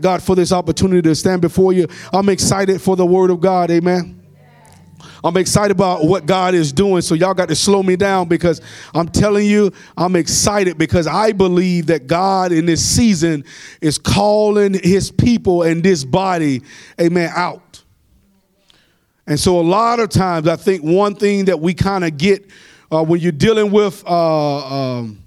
God for this opportunity to stand before you. I'm excited for the word of God. Amen. I'm excited about what God is doing. So y'all got to slow me down because I'm telling you, I'm excited because I believe that God in this season is calling his people and this body, amen, out. And so a lot of times I think one thing that we kind of get uh, when you're dealing with uh, um,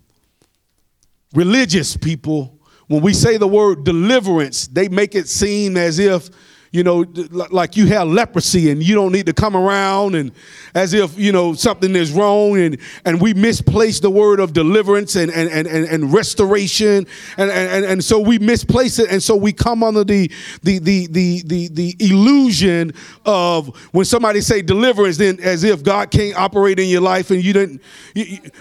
religious people, when we say the word deliverance, they make it seem as if you know, like you have leprosy and you don't need to come around and as if, you know, something is wrong and, and we misplace the word of deliverance and, and, and, and restoration. And, and, and so we misplace it. And so we come under the, the, the, the, the, illusion of when somebody say deliverance, then as if God can't operate in your life and you didn't,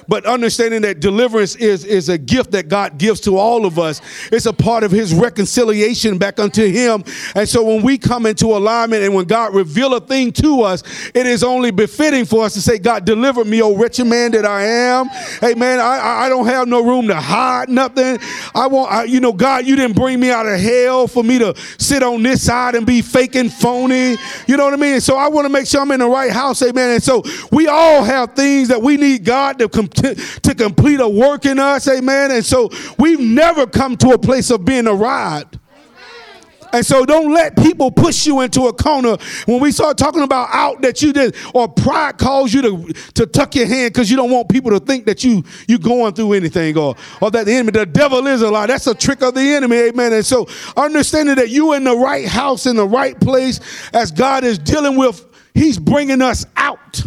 but understanding that deliverance is, is a gift that God gives to all of us. It's a part of his reconciliation back unto him. And so when we come into alignment and when God reveal a thing to us, it is only befitting for us to say, God, deliver me, oh wretched man that I am. Hey, man, I, I don't have no room to hide nothing. I want, I, you know, God, you didn't bring me out of hell for me to sit on this side and be faking phony. You know what I mean? So I want to make sure I'm in the right house, amen. And so we all have things that we need God to, com- to complete a work in us, amen. And so we've never come to a place of being arrived. And so don't let people push you into a corner. When we start talking about out that you did, or pride calls you to, to tuck your hand because you don't want people to think that you you going through anything or, or that the enemy, the devil is a lie. That's a trick of the enemy, amen. And so understanding that you're in the right house, in the right place, as God is dealing with, He's bringing us out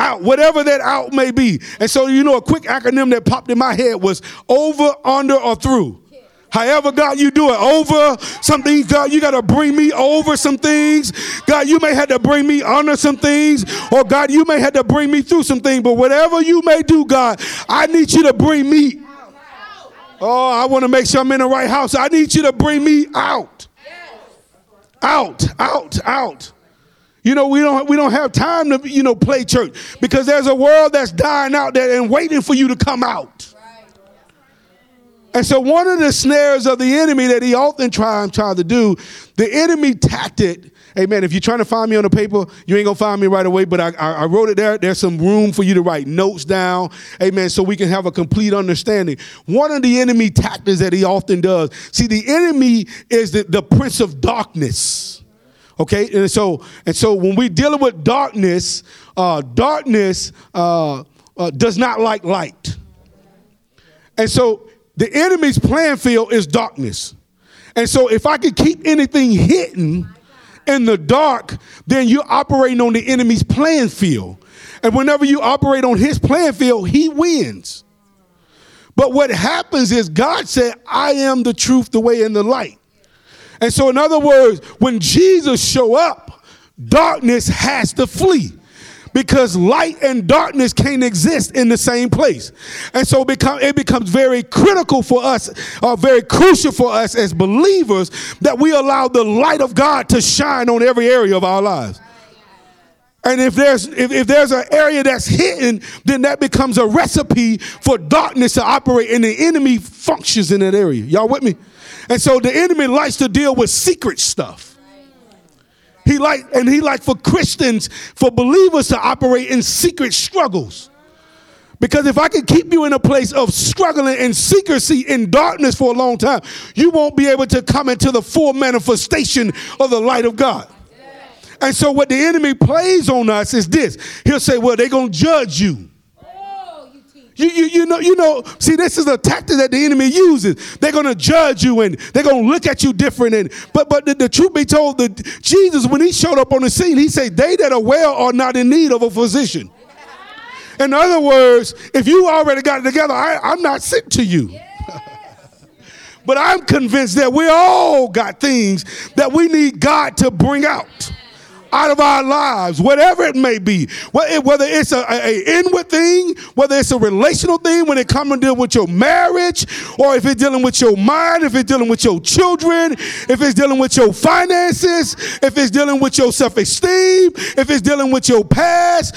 out, whatever that out may be. And so, you know, a quick acronym that popped in my head was over, under, or through. However, God, you do it over some things, God, you got to bring me over some things. God, you may have to bring me under some things, or God, you may have to bring me through some things. But whatever you may do, God, I need you to bring me. Oh, I want to make sure I'm in the right house. I need you to bring me out. Out, out, out. You know, we don't we don't have time to, you know, play church because there's a world that's dying out there and waiting for you to come out. And so, one of the snares of the enemy that he often tries try to do, the enemy tactic. Amen. If you're trying to find me on the paper, you ain't gonna find me right away. But I, I, I wrote it there. There's some room for you to write notes down. Amen. So we can have a complete understanding. One of the enemy tactics that he often does. See, the enemy is the, the prince of darkness. Okay, and so and so when we're dealing with darkness, uh, darkness uh, uh, does not like light. And so the enemy's playing field is darkness. And so if I could keep anything hidden in the dark, then you're operating on the enemy's playing field. And whenever you operate on his playing field, he wins. But what happens is God said, I am the truth, the way, and the light. And so, in other words, when Jesus show up, darkness has to flee because light and darkness can't exist in the same place. And so become, it becomes very critical for us, or uh, very crucial for us as believers, that we allow the light of God to shine on every area of our lives. And if there's if, if there's an area that's hidden, then that becomes a recipe for darkness to operate, and the enemy functions in that area. Y'all with me? And so the enemy likes to deal with secret stuff. He like and he like for Christians, for believers to operate in secret struggles. Because if I can keep you in a place of struggling in secrecy, in darkness for a long time, you won't be able to come into the full manifestation of the light of God. And so, what the enemy plays on us is this he'll say, Well, they're going to judge you. You, you, you know, you know, see, this is a tactic that the enemy uses. They're gonna judge you and they're gonna look at you different. And but but the, the truth be told, that Jesus, when he showed up on the scene, he said, They that are well are not in need of a physician. In other words, if you already got it together, I, I'm not sick to you. but I'm convinced that we all got things that we need God to bring out out of our lives, whatever it may be. Whether it's a, a, inward thing, whether it's a relational thing, when it comes to deal with your marriage, or if it's dealing with your mind, if it's dealing with your children, if it's dealing with your finances, if it's dealing with your self-esteem, if it's dealing with your past,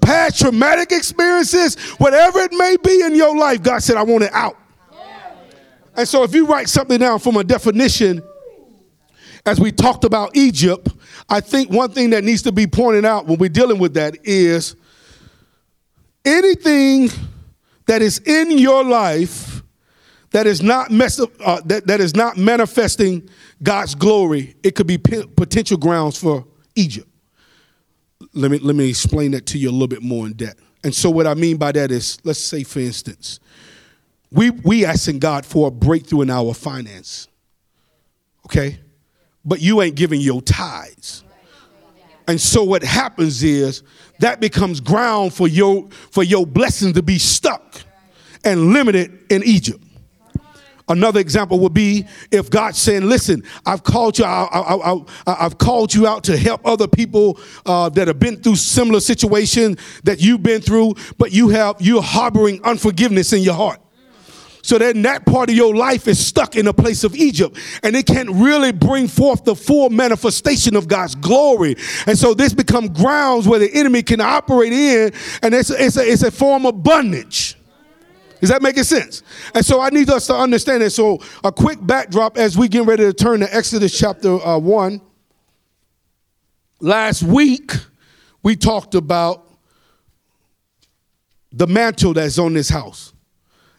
past traumatic experiences, whatever it may be in your life, God said, I want it out. And so if you write something down from a definition, as we talked about Egypt, I think one thing that needs to be pointed out when we're dealing with that is anything that is in your life that is not mess up, uh, that, that is not manifesting God's glory, it could be p- potential grounds for Egypt. Let me let me explain that to you a little bit more in depth. And so what I mean by that is, let's say for instance, we we asking God for a breakthrough in our finance. Okay? But you ain't giving your tithes. And so what happens is that becomes ground for your for your blessing to be stuck and limited in Egypt. Another example would be if God's saying, "Listen, I've called you. I, have called you out to help other people uh, that have been through similar situations that you've been through, but you have you're harboring unforgiveness in your heart." So then that part of your life is stuck in a place of Egypt and it can't really bring forth the full manifestation of God's glory. And so this become grounds where the enemy can operate in and it's, it's, a, it's a form of bondage. Is that making sense? And so I need us to understand it. So a quick backdrop as we get ready to turn to Exodus chapter uh, 1. Last week, we talked about the mantle that's on this house.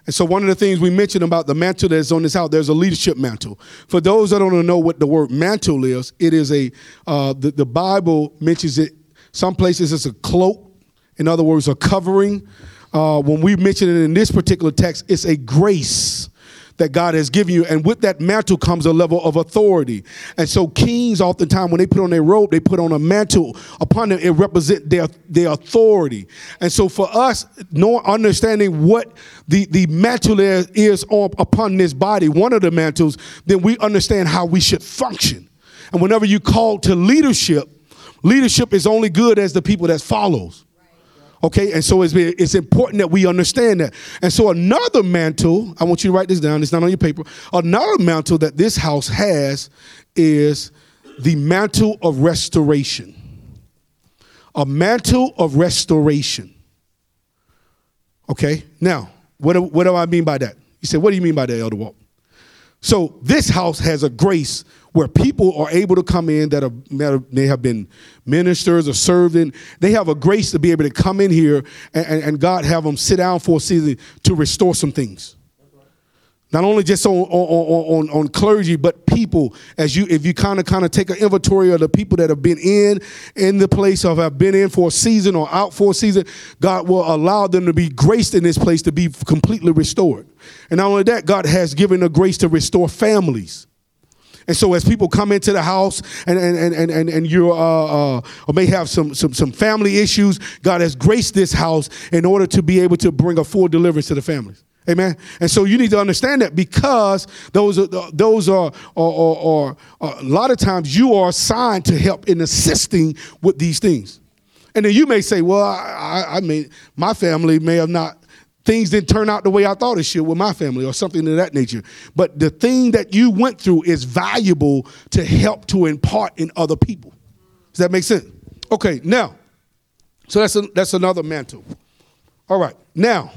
And so, one of the things we mentioned about the mantle that's on this house, there's a leadership mantle. For those that don't know what the word mantle is, it is a, uh, the, the Bible mentions it, some places it's a cloak, in other words, a covering. Uh, when we mention it in this particular text, it's a grace that God has given you. And with that mantle comes a level of authority. And so kings oftentimes when they put on their robe, they put on a mantle upon them. It represents their, their authority. And so for us, knowing, understanding what the, the mantle is, is on, upon this body, one of the mantles, then we understand how we should function. And whenever you call to leadership, leadership is only good as the people that follows. Okay, and so it's, it's important that we understand that. And so another mantle, I want you to write this down, it's not on your paper. Another mantle that this house has is the mantle of restoration. A mantle of restoration. Okay, now, what what do I mean by that? You say, what do you mean by that, Elder Walt? So this house has a grace where people are able to come in that, are, that they have been ministers or served in. They have a grace to be able to come in here and, and, and God have them sit down for a season to restore some things. Not only just on, on, on, on, clergy but people. As you if you kind of kind of take an inventory of the people that have been in in the place or have been in for a season or out for a season god will allow them to be graced in this place to be completely restored. And not only that god has given a grace to restore families and so as people come into the house and and and and, and you uh, uh, may have some, some some family issues, God has graced this house in order to be able to bring a full deliverance to the families. Amen. And so you need to understand that because those are those are or, a lot of times you are assigned to help in assisting with these things. And then you may say, well, I, I mean, my family may have not things didn't turn out the way I thought it should with my family or something of that nature. But the thing that you went through is valuable to help to impart in other people. Does that make sense? Okay, now, so that's, a, that's another mantle. All right, now,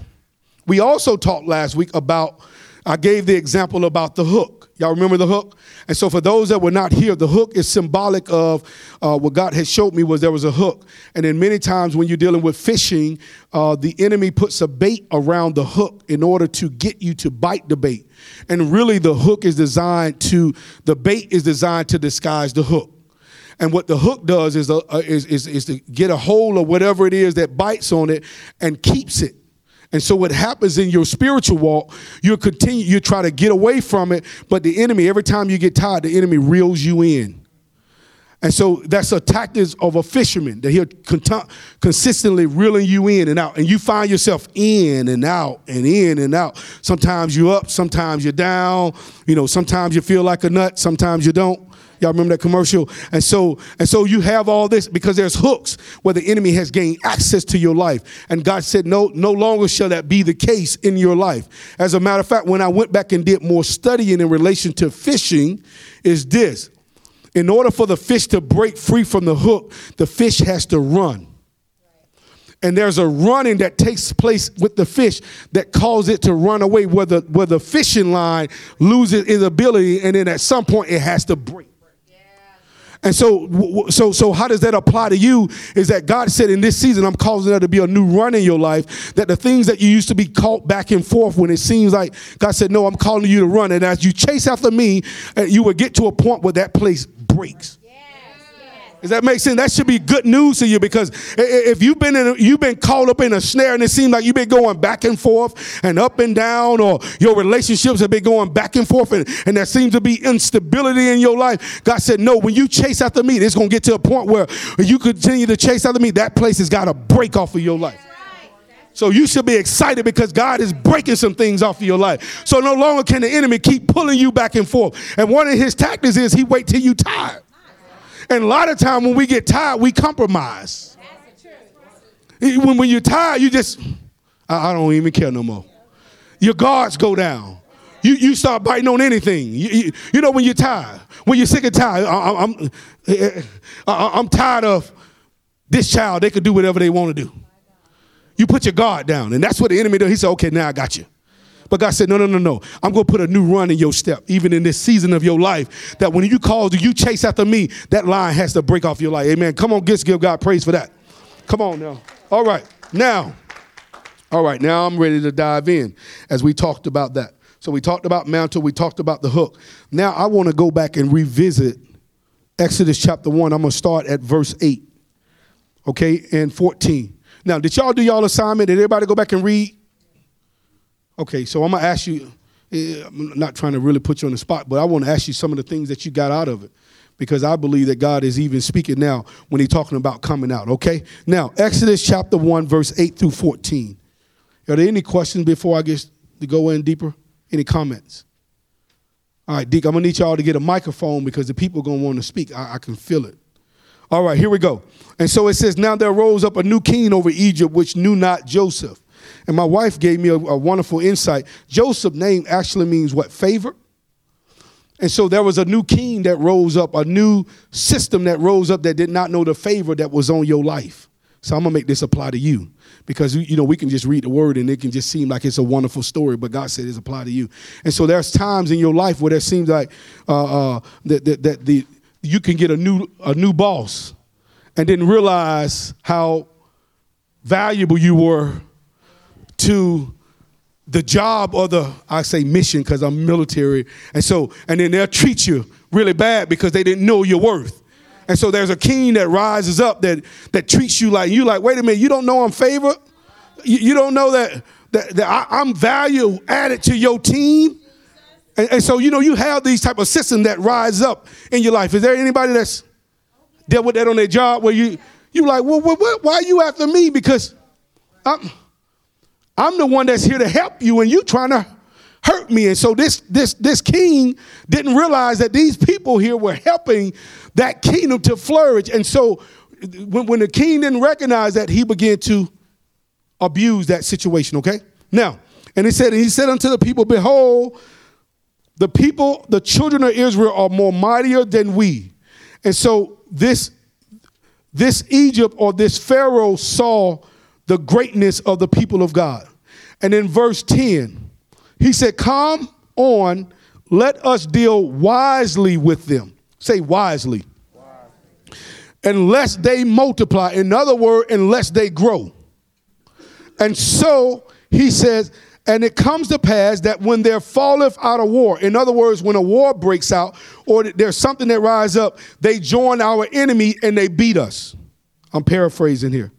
we also talked last week about, I gave the example about the hook. Y'all remember the hook? And so, for those that were not here, the hook is symbolic of uh, what God has showed me was there was a hook. And then, many times when you're dealing with fishing, uh, the enemy puts a bait around the hook in order to get you to bite the bait. And really, the hook is designed to, the bait is designed to disguise the hook. And what the hook does is, uh, is, is, is to get a hold of whatever it is that bites on it and keeps it. And so what happens in your spiritual walk, you continue, you try to get away from it, but the enemy, every time you get tired, the enemy reels you in. And so that's a tactic of a fisherman that he'll cont- consistently reeling you in and out. And you find yourself in and out and in and out. Sometimes you're up, sometimes you're down. You know, sometimes you feel like a nut, sometimes you don't. Y'all remember that commercial? And so, and so you have all this because there's hooks where the enemy has gained access to your life. And God said, no, no longer shall that be the case in your life. As a matter of fact, when I went back and did more studying in relation to fishing, is this. In order for the fish to break free from the hook, the fish has to run. and there's a running that takes place with the fish that causes it to run away where the, where the fishing line loses its ability and then at some point it has to break and so, so, so, how does that apply to you? Is that God said in this season, I'm causing there to be a new run in your life. That the things that you used to be caught back and forth when it seems like God said, No, I'm calling you to run. And as you chase after me, you will get to a point where that place breaks. Does that make sense? That should be good news to you because if you've been a, you've been caught up in a snare and it seems like you've been going back and forth and up and down, or your relationships have been going back and forth, and, and there seems to be instability in your life. God said, No, when you chase after me, it's gonna get to a point where you continue to chase after me, that place has got to break off of your life. So you should be excited because God is breaking some things off of your life. So no longer can the enemy keep pulling you back and forth. And one of his tactics is he wait till you tired. And a lot of time when we get tired, we compromise. When, when you're tired, you just, I, I don't even care no more. Your guards go down. You, you start biting on anything. You, you, you know when you're tired, when you're sick and tired. I, I'm, I, I'm tired of this child. They could do whatever they want to do. You put your guard down, and that's what the enemy does. He said, "Okay, now I got you." But God said, no, no, no, no. I'm going to put a new run in your step, even in this season of your life. That when you call, do you chase after me, that line has to break off your life. Amen. Come on, just give God praise for that. Come on now. All right. Now, all right, now I'm ready to dive in as we talked about that. So we talked about mantle, we talked about the hook. Now I want to go back and revisit Exodus chapter 1. I'm going to start at verse 8. Okay, and 14. Now, did y'all do y'all assignment? Did everybody go back and read Okay, so I'm gonna ask you. Eh, I'm not trying to really put you on the spot, but I want to ask you some of the things that you got out of it, because I believe that God is even speaking now when He's talking about coming out. Okay, now Exodus chapter one, verse eight through fourteen. Are there any questions before I get to go in deeper? Any comments? All right, Deke, I'm gonna need y'all to get a microphone because the people are gonna want to speak. I, I can feel it. All right, here we go. And so it says, Now there rose up a new king over Egypt, which knew not Joseph. And my wife gave me a, a wonderful insight. Joseph's name actually means what? Favor. And so there was a new king that rose up, a new system that rose up that did not know the favor that was on your life. So I'm gonna make this apply to you because you know we can just read the word and it can just seem like it's a wonderful story, but God said it's apply to you. And so there's times in your life where there seems like uh, uh, that, that, that the you can get a new a new boss and didn't realize how valuable you were to the job or the I say mission because I'm military, and so and then they'll treat you really bad because they didn't know your worth. And so there's a king that rises up that that treats you like you like. Wait a minute, you don't know I'm favored. You, you don't know that that, that I, am value added to your team. And, and, so you know you have these type of systems that rise up in your life. Is there anybody that's dealt with that on their job where you you like, well, what, what, why are you after me? Because I'm I'm the one that's here to help you, and you trying to hurt me. And so this this this king didn't realize that these people here were helping that kingdom to flourish. And so when, when the king didn't recognize that, he began to abuse that situation. Okay, now and he said, and he said unto the people, Behold, the people, the children of Israel are more mightier than we. And so this this Egypt or this Pharaoh saw the greatness of the people of God. And in verse 10, he said, Come on, let us deal wisely with them. Say wisely. Unless they multiply. In other words, unless they grow. And so he says, and it comes to pass that when there falleth out a war, in other words, when a war breaks out or there's something that rise up, they join our enemy and they beat us. I'm paraphrasing here.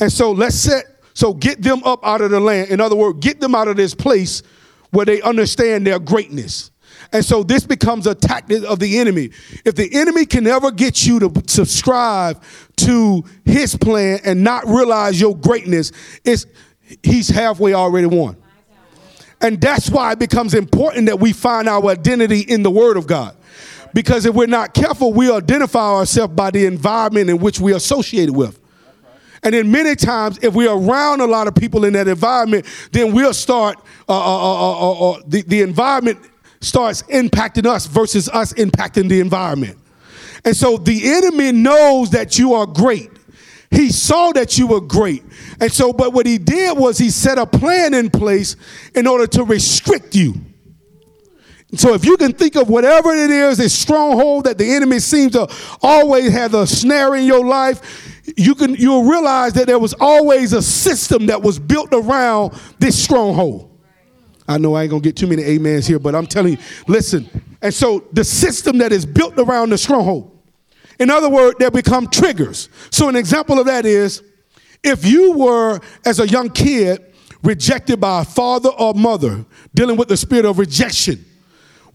And so let's set so get them up out of the land. In other words, get them out of this place where they understand their greatness. And so this becomes a tactic of the enemy. If the enemy can ever get you to subscribe to his plan and not realize your greatness, it's he's halfway already won. And that's why it becomes important that we find our identity in the word of God. Because if we're not careful, we identify ourselves by the environment in which we are associated with. And then many times, if we're around a lot of people in that environment, then we'll start, uh, uh, uh, uh, the, the environment starts impacting us versus us impacting the environment. And so the enemy knows that you are great. He saw that you were great. And so, but what he did was he set a plan in place in order to restrict you. So if you can think of whatever it is, a stronghold that the enemy seems to always have a snare in your life, you can you'll realize that there was always a system that was built around this stronghold. I know I ain't gonna get too many amens here, but I'm telling you, listen. And so the system that is built around the stronghold. In other words, there become triggers. So an example of that is if you were, as a young kid, rejected by a father or mother, dealing with the spirit of rejection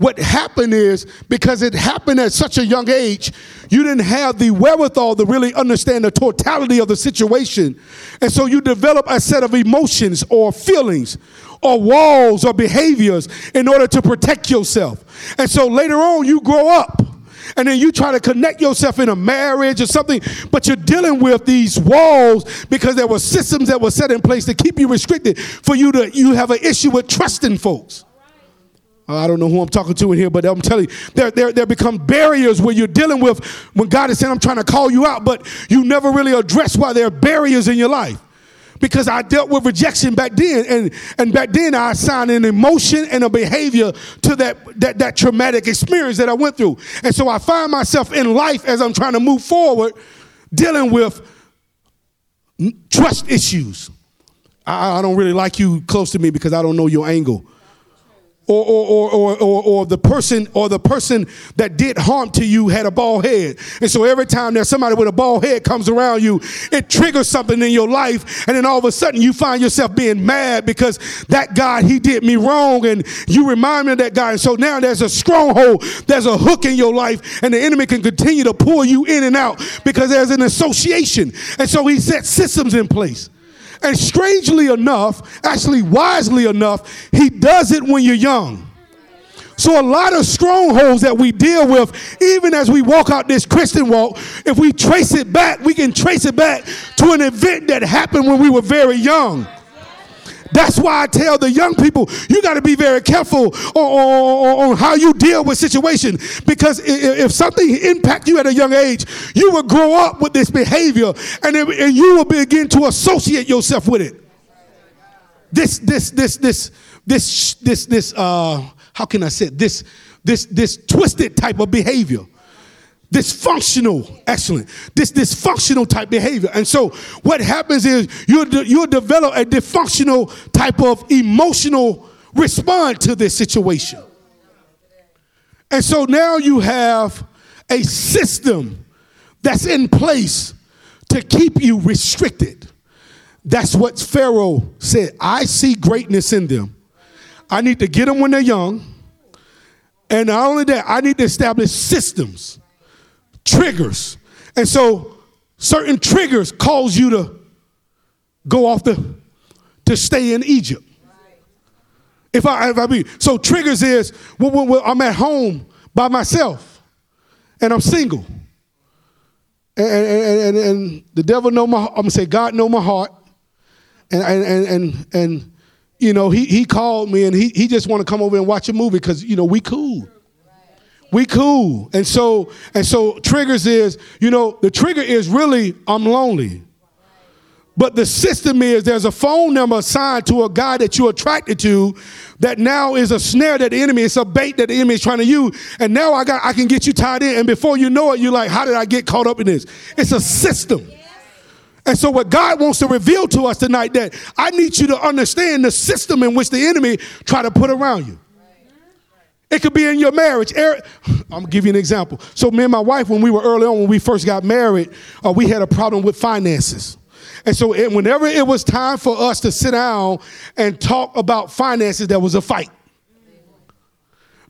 what happened is because it happened at such a young age, you didn't have the wherewithal to really understand the totality of the situation. And so you develop a set of emotions or feelings or walls or behaviors in order to protect yourself. And so later on, you grow up and then you try to connect yourself in a marriage or something, but you're dealing with these walls because there were systems that were set in place to keep you restricted for you to you have an issue with trusting folks. Oh, I don't know who I'm talking to in here, but I'm telling you, there, there, there become barriers where you're dealing with when God is saying, I'm trying to call you out, but you never really address why there are barriers in your life. Because I dealt with rejection back then, and, and back then I assigned an emotion and a behavior to that, that, that traumatic experience that I went through. And so I find myself in life as I'm trying to move forward, dealing with trust issues. I, I don't really like you close to me because I don't know your angle or, or, or, or, or, the person or the person that did harm to you had a bald head. And so every time there's somebody with a bald head comes around you, it triggers something in your life. And then all of a sudden you find yourself being mad because that guy, he did me wrong. And you remind me of that guy. And so now there's a stronghold, there's a hook in your life, and the enemy can continue to pull you in and out because there's an association. And so he set systems in place. And strangely enough, actually wisely enough, he does it when you're young. So, a lot of strongholds that we deal with, even as we walk out this Christian walk, if we trace it back, we can trace it back to an event that happened when we were very young. That's why I tell the young people, you got to be very careful on, on, on, how you deal with situations. Because if something impact you at a young age, you will grow up with this behavior and, it, and you will begin to associate yourself with it. This, this, this, this, this, this, this, uh, how can I say it? This, this, this twisted type of behavior dysfunctional, excellent, this dysfunctional type behavior. And so what happens is you'll, you'll develop a dysfunctional type of emotional response to this situation. And so now you have a system that's in place to keep you restricted. That's what Pharaoh said. I see greatness in them. I need to get them when they're young. And not only that, I need to establish systems triggers. And so certain triggers cause you to go off the to stay in Egypt. If I if I be so triggers is when, when, when I'm at home by myself and I'm single. And, and, and, and the devil know my I'm gonna say God know my heart. And and and and, you know, he he called me and he he just want to come over and watch a movie because you know we cool we cool. And so, and so triggers is, you know, the trigger is really, I'm lonely. But the system is there's a phone number assigned to a guy that you're attracted to that now is a snare that the enemy, it's a bait that the enemy is trying to use. And now I got I can get you tied in. And before you know it, you're like, how did I get caught up in this? It's a system. And so what God wants to reveal to us tonight that I need you to understand the system in which the enemy try to put around you. It could be in your marriage. I'm gonna give you an example. So me and my wife, when we were early on, when we first got married, uh, we had a problem with finances. And so it, whenever it was time for us to sit down and talk about finances, there was a fight.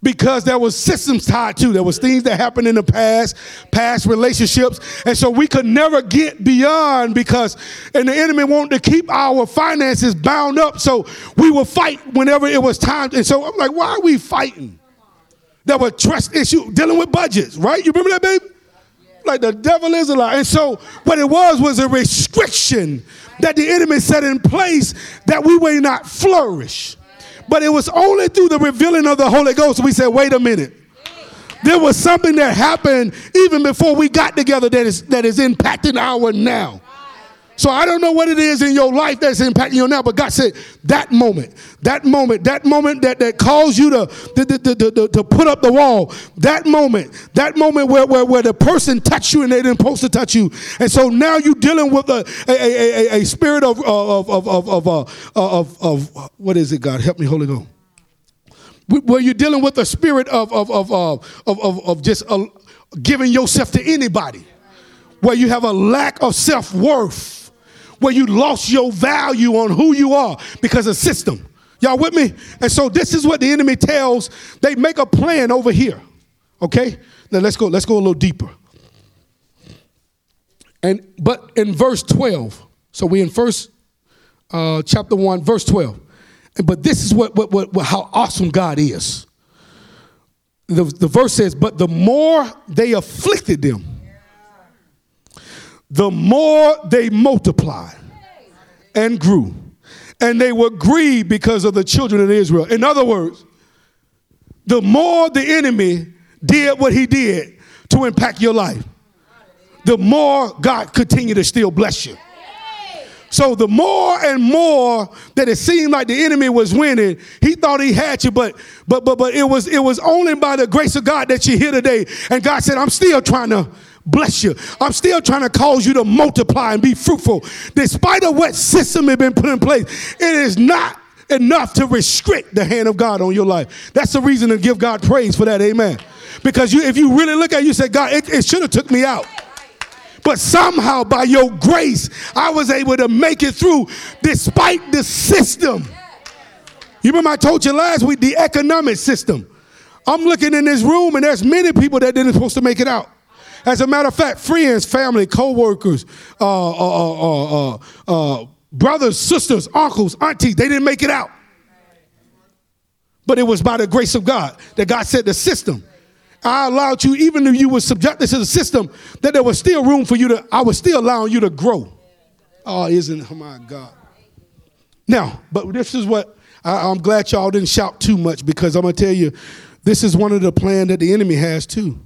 Because there was systems tied to. There was things that happened in the past, past relationships. And so we could never get beyond because and the enemy wanted to keep our finances bound up. So we would fight whenever it was time. And so I'm like, why are we fighting? There were trust issue dealing with budgets, right? You remember that, baby? Like the devil is a lie. And so what it was was a restriction that the enemy set in place that we may not flourish. But it was only through the revealing of the Holy Ghost we said, wait a minute. There was something that happened even before we got together that is that is impacting our now. So I don't know what it is in your life that's impacting you now, but God said that moment, that moment, that moment that, that caused you to, to, to, to, to put up the wall, that moment, that moment where, where, where the person touched you and they didn't supposed to touch you. And so now you're dealing with a, a, a, a, spirit of, of, of, of, of, uh, of, of, of, what is it, God? Help me, Holy Ghost where you're dealing with a spirit of, of, of, of, of, of just uh, giving yourself to anybody, where you have a lack of self worth, where you lost your value on who you are because of system. Y'all with me? And so this is what the enemy tells. They make a plan over here. Okay? Now let's go, let's go a little deeper. And but in verse 12, so we in first uh, chapter 1, verse 12. But this is what, what, what, how awesome God is. The, the verse says, But the more they afflicted them, the more they multiplied and grew. And they were grieved because of the children of Israel. In other words, the more the enemy did what he did to impact your life, the more God continued to still bless you. So the more and more that it seemed like the enemy was winning, he thought he had you, but but but but it was it was only by the grace of God that you're here today. And God said, I'm still trying to bless you. I'm still trying to cause you to multiply and be fruitful. Despite of what system has been put in place, it is not enough to restrict the hand of God on your life. That's the reason to give God praise for that. Amen. Because you, if you really look at it, you say, God, it, it should have took me out. But somehow, by your grace, I was able to make it through despite the system. You remember I told you last week the economic system. I'm looking in this room, and there's many people that didn't supposed to make it out. As a matter of fact, friends, family, co-workers, uh, uh, uh, uh, brothers, sisters, uncles, aunties, they didn't make it out. But it was by the grace of God that God set the system I allowed you, even if you were subjected to the system, that there was still room for you to, I was still allowing you to grow. Oh, isn't, oh my God. Now, but this is what, I, I'm glad y'all didn't shout too much because I'm going to tell you, this is one of the plan that the enemy has too.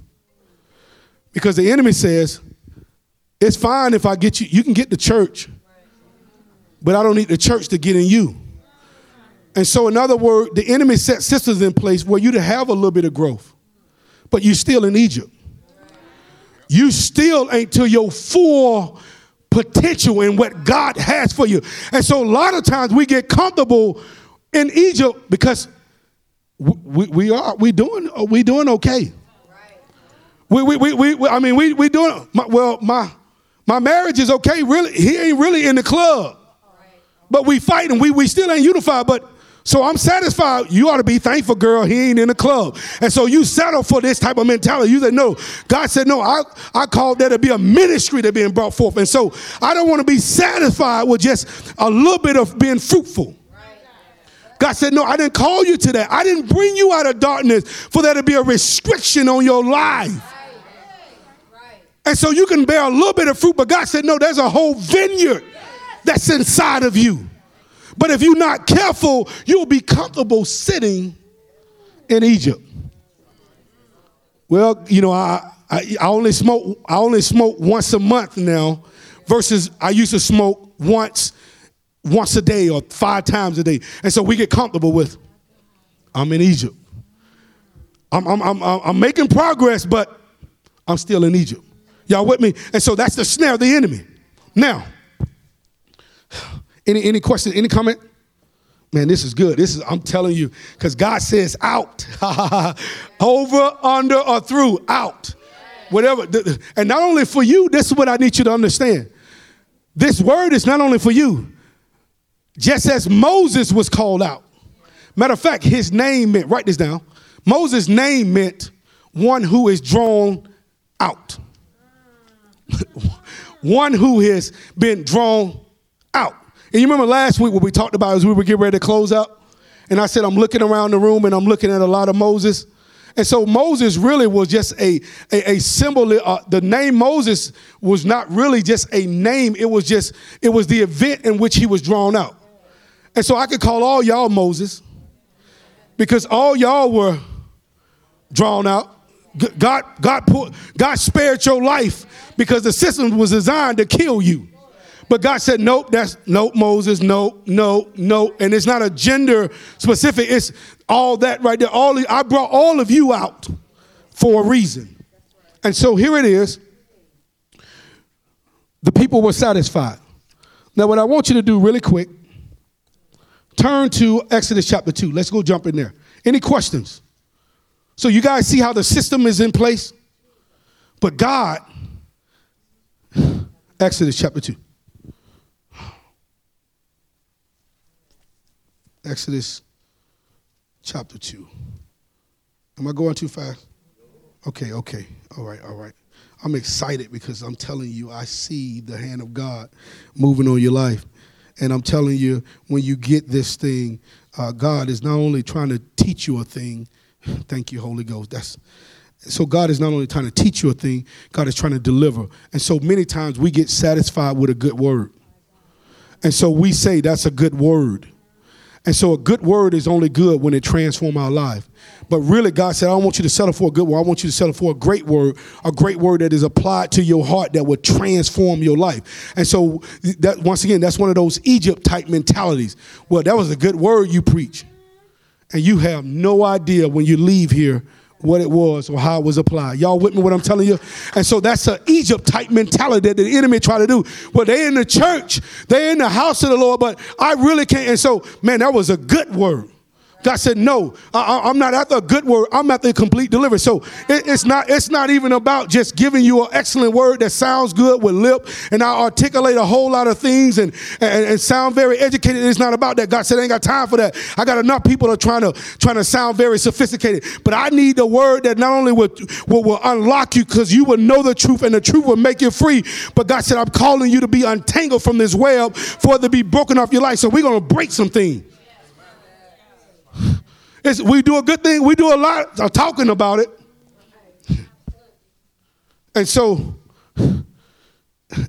Because the enemy says, it's fine if I get you, you can get the church, but I don't need the church to get in you. And so, in other words, the enemy set systems in place where you to have a little bit of growth but you're still in Egypt. You still ain't to your full potential in what God has for you. And so a lot of times we get comfortable in Egypt because we, we are we doing we doing okay. We, we, we, we, I mean we we doing my, well my my marriage is okay really he ain't really in the club. But we fighting we we still ain't unified but so I'm satisfied. You ought to be thankful, girl. He ain't in the club. And so you settle for this type of mentality. You say, no. God said, no, I, I called there to be a ministry that being brought forth. And so I don't want to be satisfied with just a little bit of being fruitful. God said, No, I didn't call you to that. I didn't bring you out of darkness for there to be a restriction on your life. And so you can bear a little bit of fruit, but God said, No, there's a whole vineyard that's inside of you. But if you're not careful, you'll be comfortable sitting in Egypt. Well, you know, I, I, I, only smoke I only smoke once a month now, versus I used to smoke once once a day or five times a day, and so we get comfortable with. I'm in Egypt. I'm I'm I'm, I'm making progress, but I'm still in Egypt. Y'all with me? And so that's the snare of the enemy. Now, any any question? Any comment? Man, this is good. This is I'm telling you because God says out, over, under, or through, out, whatever. And not only for you. This is what I need you to understand. This word is not only for you. Just as Moses was called out. Matter of fact, his name meant. Write this down. Moses' name meant one who is drawn out. one who has been drawn out. And you remember last week what we talked about as we were getting ready to close up? And I said, I'm looking around the room and I'm looking at a lot of Moses. And so Moses really was just a, a, a symbol. Uh, the name Moses was not really just a name. It was just, it was the event in which he was drawn out. And so I could call all y'all Moses because all y'all were drawn out. God, God, put, God spared your life because the system was designed to kill you. But God said, nope, that's nope, Moses, nope, no, no. And it's not a gender specific, it's all that right there. All I brought all of you out for a reason. And so here it is. The people were satisfied. Now, what I want you to do really quick, turn to Exodus chapter 2. Let's go jump in there. Any questions? So you guys see how the system is in place? But God, Exodus chapter 2. Exodus chapter 2. Am I going too fast? Okay, okay. All right, all right. I'm excited because I'm telling you, I see the hand of God moving on your life. And I'm telling you, when you get this thing, uh, God is not only trying to teach you a thing, thank you, Holy Ghost. That's so God is not only trying to teach you a thing, God is trying to deliver. And so many times we get satisfied with a good word. And so we say that's a good word. And so a good word is only good when it transforms our life. But really, God said, I don't want you to settle for a good word. I want you to settle for a great word, a great word that is applied to your heart that will transform your life. And so that once again, that's one of those Egypt type mentalities. Well, that was a good word you preach. And you have no idea when you leave here what it was or how it was applied. Y'all with me what I'm telling you? And so that's an Egypt type mentality that the enemy try to do. Well, they in the church, they in the house of the Lord, but I really can't. And so, man, that was a good word. God said, "No, I, am not after a good word. I'm after a complete deliverance." So it, it's not. It's not even about just giving you an excellent word that sounds good with lip and I articulate a whole lot of things and, and, and sound very educated. It's not about that. God said, "I ain't got time for that. I got enough people are trying to trying to sound very sophisticated. But I need the word that not only will will, will unlock you because you will know the truth and the truth will make you free. But God said, "I'm calling you to be untangled from this web for it to be broken off your life." So we're gonna break some things. It's, we do a good thing, we do a lot of talking about it. And so,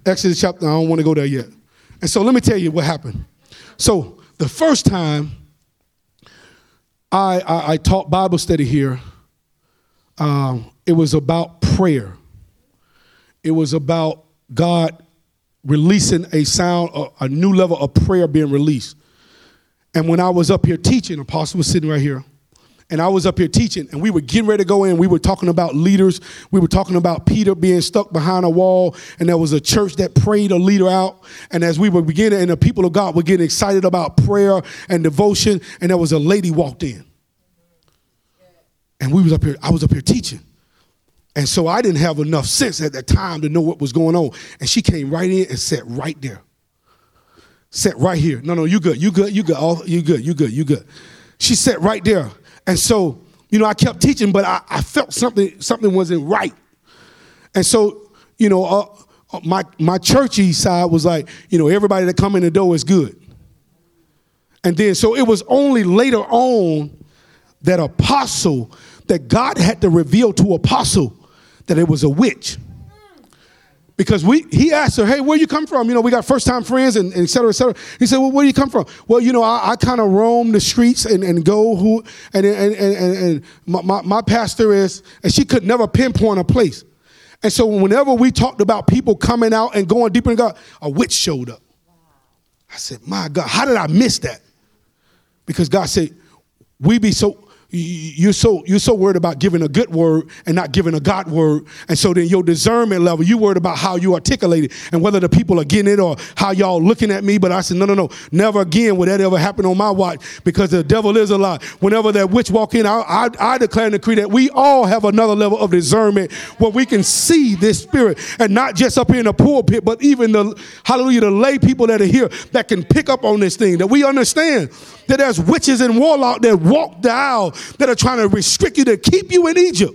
Exodus chapter, I don't want to go there yet. And so, let me tell you what happened. So, the first time I, I, I taught Bible study here, um, it was about prayer. It was about God releasing a sound, a, a new level of prayer being released. And when I was up here teaching, Apostle was sitting right here, and I was up here teaching, and we were getting ready to go in. We were talking about leaders. We were talking about Peter being stuck behind a wall, and there was a church that prayed a leader out. And as we were beginning, and the people of God were getting excited about prayer and devotion, and there was a lady walked in. And we was up here, I was up here teaching. And so I didn't have enough sense at that time to know what was going on. And she came right in and sat right there. Sat right here. No, no, you good, you good, you good, all you good, you good, you good. She sat right there. And so, you know, I kept teaching, but I, I felt something, something wasn't right. And so, you know, uh, uh, my my churchy side was like, you know, everybody that come in the door is good. And then so it was only later on that apostle that God had to reveal to apostle that it was a witch because we he asked her, hey, where you come from? You know, we got first time friends and, and et cetera, et cetera. He said, well, where do you come from? Well, you know, I, I kind of roam the streets and, and go who and and and, and, and my, my, my pastor is, and she could never pinpoint a place. And so whenever we talked about people coming out and going deeper in God, a witch showed up. I said, my God, how did I miss that? Because God said, we be so you're so you're so worried about giving a good word and not giving a God word, and so then your discernment level, you worried about how you articulate it and whether the people are getting it or how y'all looking at me. But I said, no, no, no, never again would that ever happen on my watch because the devil is a lie. Whenever that witch walk in, I, I, I declare and decree that we all have another level of discernment where we can see this spirit and not just up here in the pulpit, but even the hallelujah, the lay people that are here that can pick up on this thing that we understand that there's witches and warlocks that walk the aisle that are trying to restrict you to keep you in Egypt.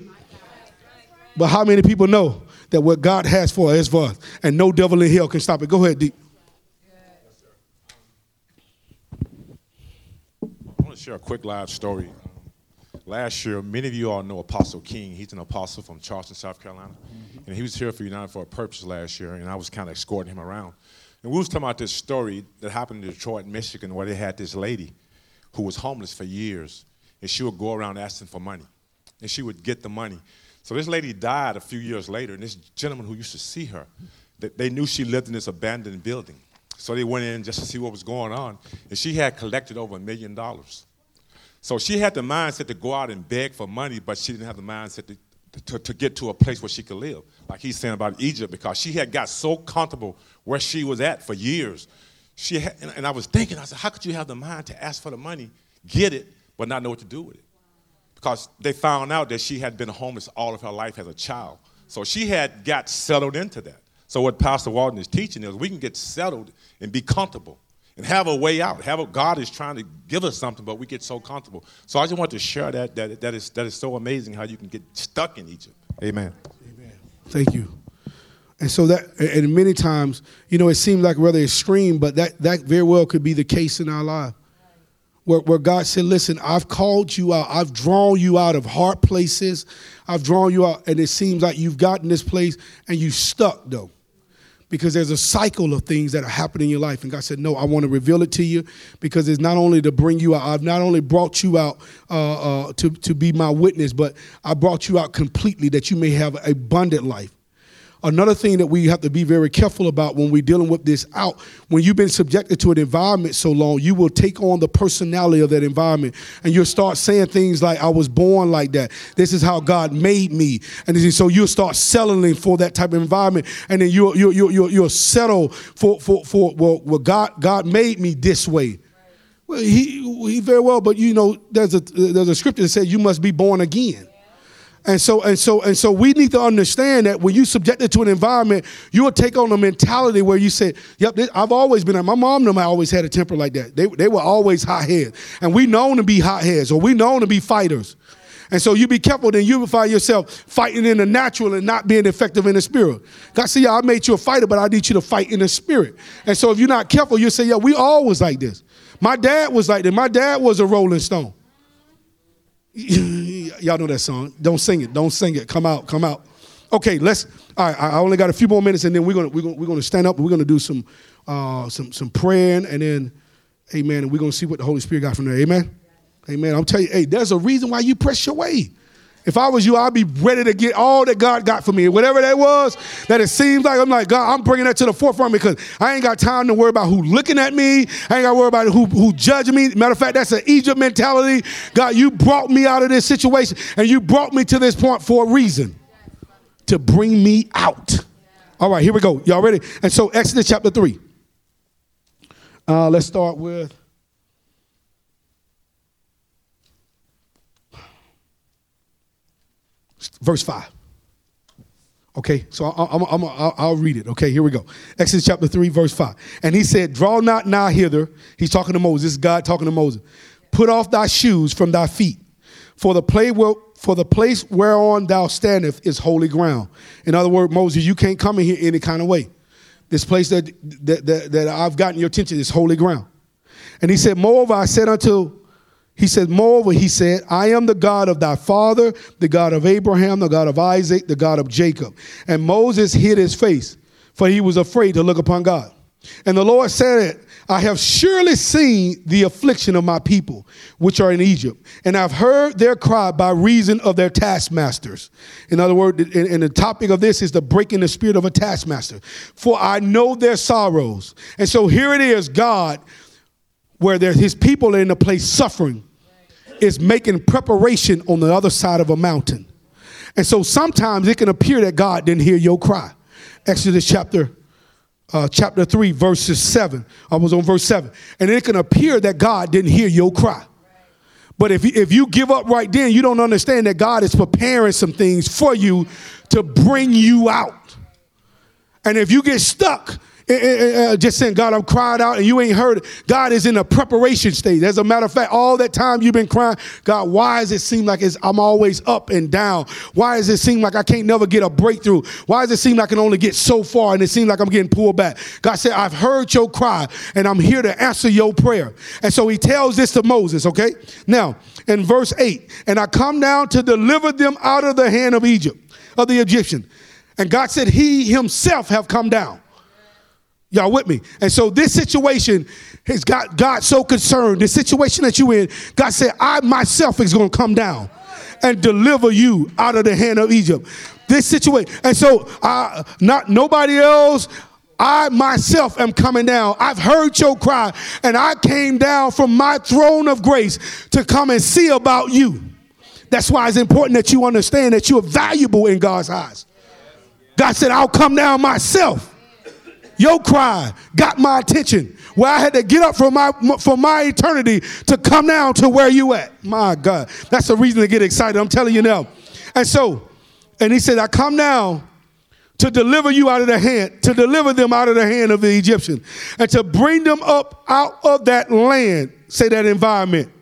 But how many people know that what God has for us is for us, and no devil in hell can stop it? Go ahead, Deep. I want to share a quick live story. Last year, many of you all know Apostle King. He's an apostle from Charleston, South Carolina. Mm-hmm. And he was here for United for a purpose last year, and I was kind of escorting him around. And we was talking about this story that happened in Detroit, Michigan, where they had this lady who was homeless for years, and she would go around asking for money, and she would get the money. So this lady died a few years later, and this gentleman who used to see her, they knew she lived in this abandoned building. So they went in just to see what was going on. And she had collected over a million dollars. So she had the mindset to go out and beg for money, but she didn't have the mindset to, to, to get to a place where she could live. Like he's saying about Egypt, because she had got so comfortable where she was at for years. She had, and, and I was thinking, I said, how could you have the mind to ask for the money, get it, but not know what to do with it? Because they found out that she had been homeless all of her life as a child. So she had got settled into that. So what Pastor Walton is teaching is we can get settled and be comfortable and have a way out. Have a, God is trying to give us something, but we get so comfortable. So I just want to share that that that is that is so amazing how you can get stuck in Egypt. Amen. Amen. Thank you. And so that, and many times, you know, it seems like rather extreme, but that that very well could be the case in our life. Where, where God said, Listen, I've called you out. I've drawn you out of hard places. I've drawn you out. And it seems like you've gotten this place and you stuck, though because there's a cycle of things that are happening in your life. And God said, No, I want to reveal it to you because it's not only to bring you out, I've not only brought you out uh, uh, to, to be my witness, but I brought you out completely that you may have abundant life. Another thing that we have to be very careful about when we're dealing with this out, when you've been subjected to an environment so long, you will take on the personality of that environment and you'll start saying things like, I was born like that. This is how God made me. And so you'll start settling for that type of environment. And then you'll, you'll, you'll, you'll settle for, for, for well, well, God, God made me this way. Well, he, he very well, but you know, there's a, there's a scripture that says you must be born again. And so, and so, and so we need to understand that when you subjected to an environment, you will take on a mentality where you say, Yep, I've always been my mom and them always had a temper like that. They, they were always hot heads. And we known to be hot heads, or we known to be fighters. And so you be careful, then you will find yourself fighting in the natural and not being effective in the spirit. God see, I made you a fighter, but I need you to fight in the spirit. And so if you're not careful, you'll say, Yeah, we always like this. My dad was like that. My dad was a rolling stone. Y'all know that song. Don't sing it. Don't sing it. Come out. Come out. Okay, let's. All right, I only got a few more minutes, and then we're gonna we're gonna we're gonna stand up. We're gonna do some uh, some some praying, and then, Amen. And we're gonna see what the Holy Spirit got from there. Amen. Amen. I'm telling you, hey, there's a reason why you press your way. If I was you, I'd be ready to get all that God got for me. Whatever that was, that it seems like, I'm like, God, I'm bringing that to the forefront because I ain't got time to worry about who looking at me. I ain't got to worry about who, who judging me. Matter of fact, that's an Egypt mentality. God, you brought me out of this situation and you brought me to this point for a reason to bring me out. All right, here we go. Y'all ready? And so, Exodus chapter 3. Uh, let's start with verse 5. Okay, so I'm, I'm, I'm, I'll read it. Okay, here we go. Exodus chapter 3, verse 5. And he said, Draw not nigh hither. He's talking to Moses. This is God talking to Moses. Put off thy shoes from thy feet, for the, play for the place whereon thou standest is holy ground. In other words, Moses, you can't come in here any kind of way. This place that, that, that, that I've gotten your attention is holy ground. And he said, Moreover, I said unto he said, Moreover, he said, I am the God of thy father, the God of Abraham, the God of Isaac, the God of Jacob. And Moses hid his face, for he was afraid to look upon God. And the Lord said, I have surely seen the affliction of my people, which are in Egypt, and I've heard their cry by reason of their taskmasters. In other words, and the topic of this is the breaking the spirit of a taskmaster. For I know their sorrows. And so here it is, God where there's his people are in a place suffering is making preparation on the other side of a mountain. And so sometimes it can appear that God didn't hear your cry. Exodus chapter uh, chapter 3, verses 7. I was on verse 7. And it can appear that God didn't hear your cry. But if if you give up right then, you don't understand that God is preparing some things for you to bring you out. And if you get stuck, uh, just saying, God, I'm crying out and you ain't heard it. God is in a preparation stage. As a matter of fact, all that time you've been crying, God, why does it seem like I'm always up and down? Why does it seem like I can't never get a breakthrough? Why does it seem like I can only get so far and it seems like I'm getting pulled back? God said, I've heard your cry and I'm here to answer your prayer. And so he tells this to Moses, okay? Now, in verse 8, and I come down to deliver them out of the hand of Egypt, of the Egyptian. And God said, He himself have come down. Y'all with me? And so this situation has got God so concerned. The situation that you in, God said, I myself is going to come down and deliver you out of the hand of Egypt. This situation. And so uh, not nobody else. I myself am coming down. I've heard your cry, and I came down from my throne of grace to come and see about you. That's why it's important that you understand that you are valuable in God's eyes. God said, I'll come down myself. Your cry got my attention. Where I had to get up from my from my eternity to come down to where you at. My God. That's a reason to get excited. I'm telling you now. And so, and he said, I come now to deliver you out of the hand, to deliver them out of the hand of the Egyptian, and to bring them up out of that land, say that environment,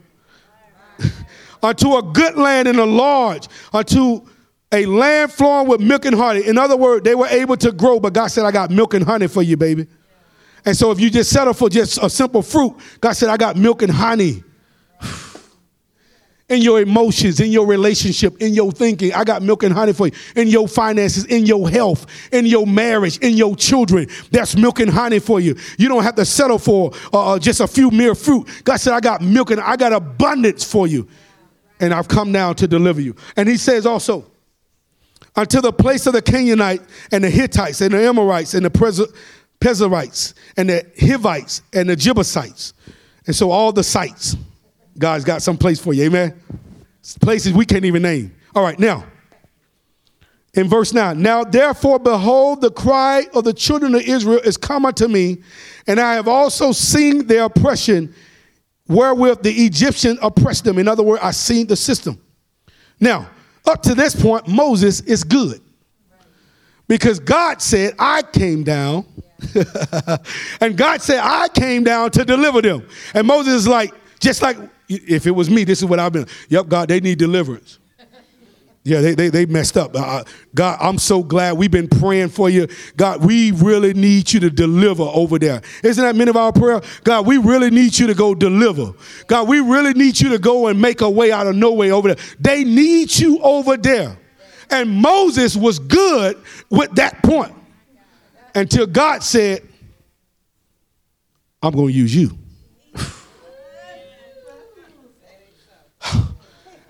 unto a good land and a large, unto a land flowing with milk and honey. In other words, they were able to grow, but God said, I got milk and honey for you, baby. And so if you just settle for just a simple fruit, God said, I got milk and honey. In your emotions, in your relationship, in your thinking, I got milk and honey for you. In your finances, in your health, in your marriage, in your children, that's milk and honey for you. You don't have to settle for uh, uh just a few mere fruit. God said, I got milk and I got abundance for you. And I've come now to deliver you. And He says also, until the place of the Canaanite and the Hittites and the Amorites and the Perizzites and the Hivites and the Jebusites. And so all the sites, God's got some place for you, amen? Places we can't even name. All right, now, in verse 9, now therefore, behold, the cry of the children of Israel is come unto me, and I have also seen their oppression wherewith the Egyptian oppressed them. In other words, I seen the system. Now, up to this point, Moses is good. Because God said, I came down. and God said, I came down to deliver them. And Moses is like, just like if it was me, this is what I've been. Yep, God, they need deliverance. Yeah, they, they, they messed up. Uh, God, I'm so glad we've been praying for you. God, we really need you to deliver over there. Isn't that many of our prayer? God, we really need you to go deliver. God, we really need you to go and make a way out of no way over there. They need you over there. And Moses was good with that point until God said, I'm going to use you.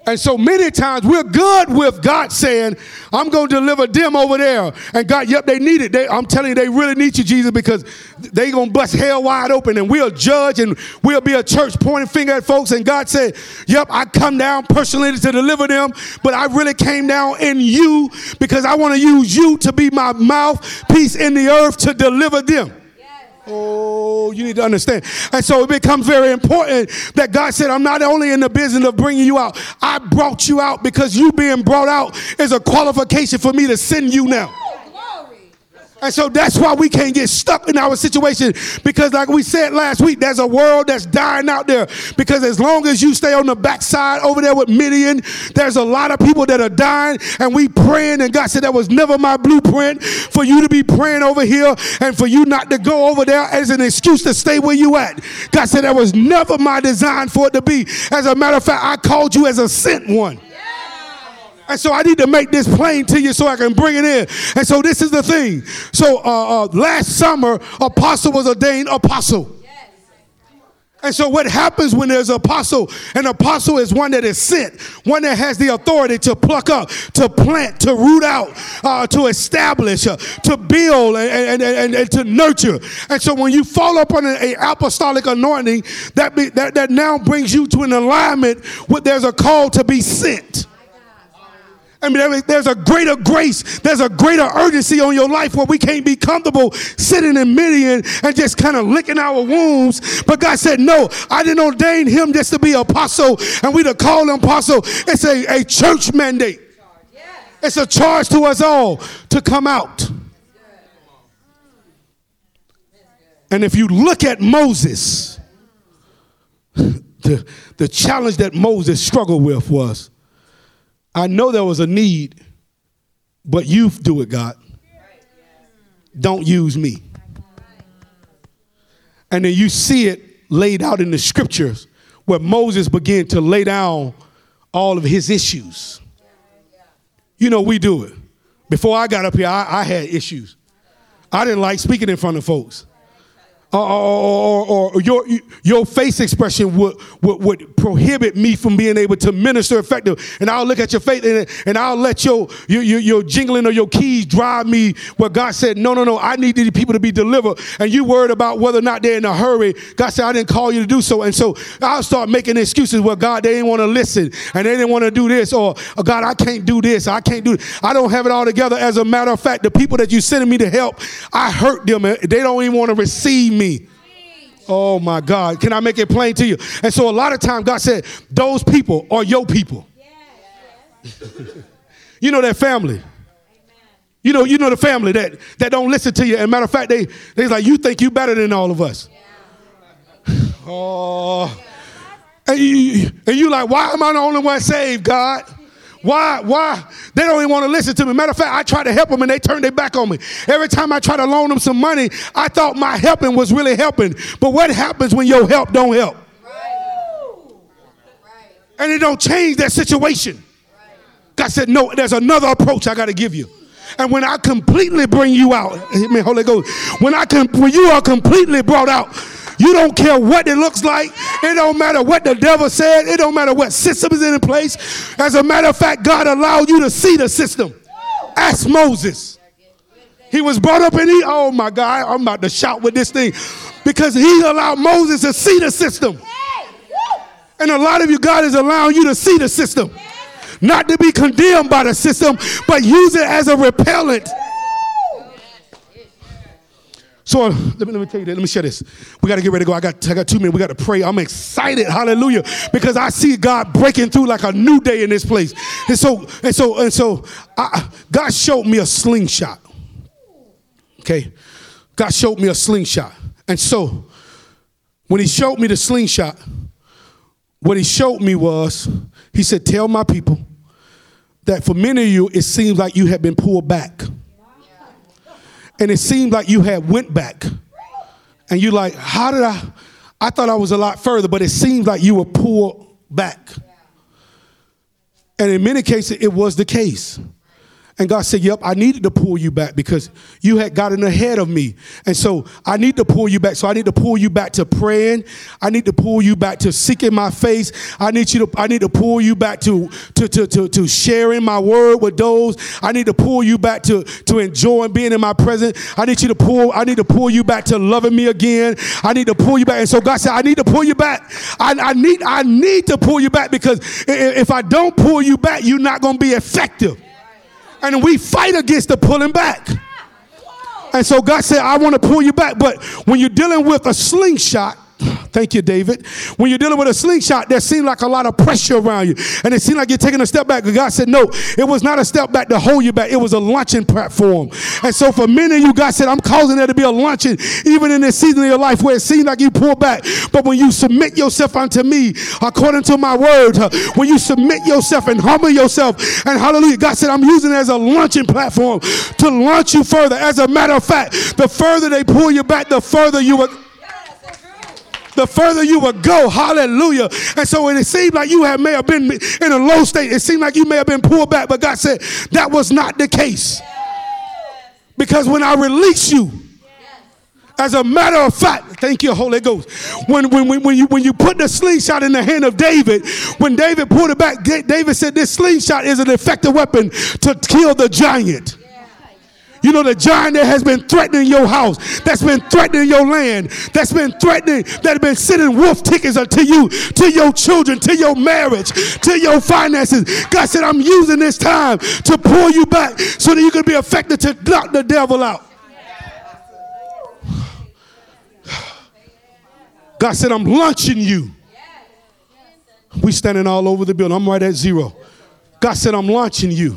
And so many times we're good with God saying, I'm going to deliver them over there. And God, yep, they need it. They, I'm telling you, they really need you, Jesus, because they going to bust hell wide open and we'll judge and we'll be a church pointing finger at folks. And God said, yep, I come down personally to deliver them, but I really came down in you because I want to use you to be my mouthpiece in the earth to deliver them. Oh, you need to understand. And so it becomes very important that God said, I'm not only in the business of bringing you out, I brought you out because you being brought out is a qualification for me to send you now. And so that's why we can't get stuck in our situation because, like we said last week, there's a world that's dying out there. Because as long as you stay on the backside over there with Midian, there's a lot of people that are dying, and we praying. And God said that was never my blueprint for you to be praying over here and for you not to go over there as an excuse to stay where you at. God said that was never my design for it to be. As a matter of fact, I called you as a sent one. And so I need to make this plain to you so I can bring it in. And so this is the thing. So uh, uh, last summer, apostle was ordained apostle. And so, what happens when there's an apostle? An apostle is one that is sent, one that has the authority to pluck up, to plant, to root out, uh, to establish, uh, to build, and, and, and, and, to nurture. And so, when you fall upon an apostolic anointing, that, be, that, that now brings you to an alignment with there's a call to be sent. I mean, there's a greater grace, there's a greater urgency on your life where we can't be comfortable sitting in Midian and just kind of licking our wounds. But God said, No, I didn't ordain him just to be apostle and we to call him apostle. It's a, a church mandate, it's a charge to us all to come out. And if you look at Moses, the, the challenge that Moses struggled with was I know there was a need, but you do it, God. Don't use me. And then you see it laid out in the scriptures where Moses began to lay down all of his issues. You know, we do it. Before I got up here, I, I had issues. I didn't like speaking in front of folks. Or, or, or, or, your, your face expression would, would, would, prohibit me from being able to minister effective. And I'll look at your face and, and I'll let your, your, your, your, jingling of your keys drive me where God said, no, no, no, I need these people to be delivered. And you worried about whether or not they're in a hurry. God said, I didn't call you to do so. And so I'll start making excuses where God, they didn't want to listen and they didn't want to do this or oh, God, I can't do this. I can't do this. I don't have it all together. As a matter of fact, the people that you sending me to help, I hurt them. They don't even want to receive me me. Oh my God. Can I make it plain to you? And so a lot of times God said, those people are your people. you know that family. You know, you know the family that, that don't listen to you. And matter of fact, they they like, you think you better than all of us. Oh. And you, and you like, why am I the only one saved, God? Why? Why? They don't even want to listen to me. Matter of fact, I try to help them and they turn their back on me. Every time I try to loan them some money, I thought my helping was really helping. But what happens when your help don't help? And it don't change that situation. God said, no, there's another approach I got to give you. And when I completely bring you out, me, Holy Ghost, when I can, when you are completely brought out, you don't care what it looks like. It don't matter what the devil said. It don't matter what system is in place. As a matter of fact, God allowed you to see the system. Ask Moses. He was brought up in he. Oh my God, I'm about to shout with this thing because he allowed Moses to see the system. And a lot of you, God is allowing you to see the system, not to be condemned by the system, but use it as a repellent. So let me, let me tell you that. Let me share this. We got to get ready to go. I got, I got two minutes. We got to pray. I'm excited. Hallelujah. Because I see God breaking through like a new day in this place. And so, and so, and so I, God showed me a slingshot. Okay. God showed me a slingshot. And so when he showed me the slingshot, what he showed me was, he said, Tell my people that for many of you, it seems like you have been pulled back and it seemed like you had went back. And you're like how did i i thought i was a lot further but it seems like you were pulled back. And in many cases it was the case and God said, Yep, I needed to pull you back because you had gotten ahead of me. And so I need to pull you back. So I need to pull you back to praying. I need to pull you back to seeking my face. I need you to I need to pull you back to to to to, to sharing my word with those. I need to pull you back to, to enjoying being in my presence. I need you to pull, I need to pull you back to loving me again. I need to pull you back. And so God said, I need to pull you back. I, I need I need to pull you back because if I don't pull you back, you're not to be effective and we fight against the pulling back. And so God said, I want to pull you back. But when you're dealing with a slingshot, Thank you, David. When you're dealing with a slingshot, there seemed like a lot of pressure around you. And it seemed like you're taking a step back. But God said, no, it was not a step back to hold you back. It was a launching platform. And so for many of you, God said, I'm causing there to be a launching, even in this season of your life where it seemed like you pull back. But when you submit yourself unto me, according to my word, when you submit yourself and humble yourself, and hallelujah, God said, I'm using it as a launching platform to launch you further. As a matter of fact, the further they pull you back, the further you will the further you would go. Hallelujah. And so it seemed like you have may have been in a low state. It seemed like you may have been pulled back, but God said that was not the case. Because when I release you, as a matter of fact, thank you, Holy Ghost. When, when, when, you, when you put the slingshot in the hand of David, when David pulled it back, David said, This slingshot is an effective weapon to kill the giant. You know, the giant that has been threatening your house, that's been threatening your land, that's been threatening, that has been sending wolf tickets to you, to your children, to your marriage, to your finances. God said, I'm using this time to pull you back so that you can be effective to knock the devil out. God said, I'm launching you. We standing all over the building. I'm right at zero. God said, I'm launching you.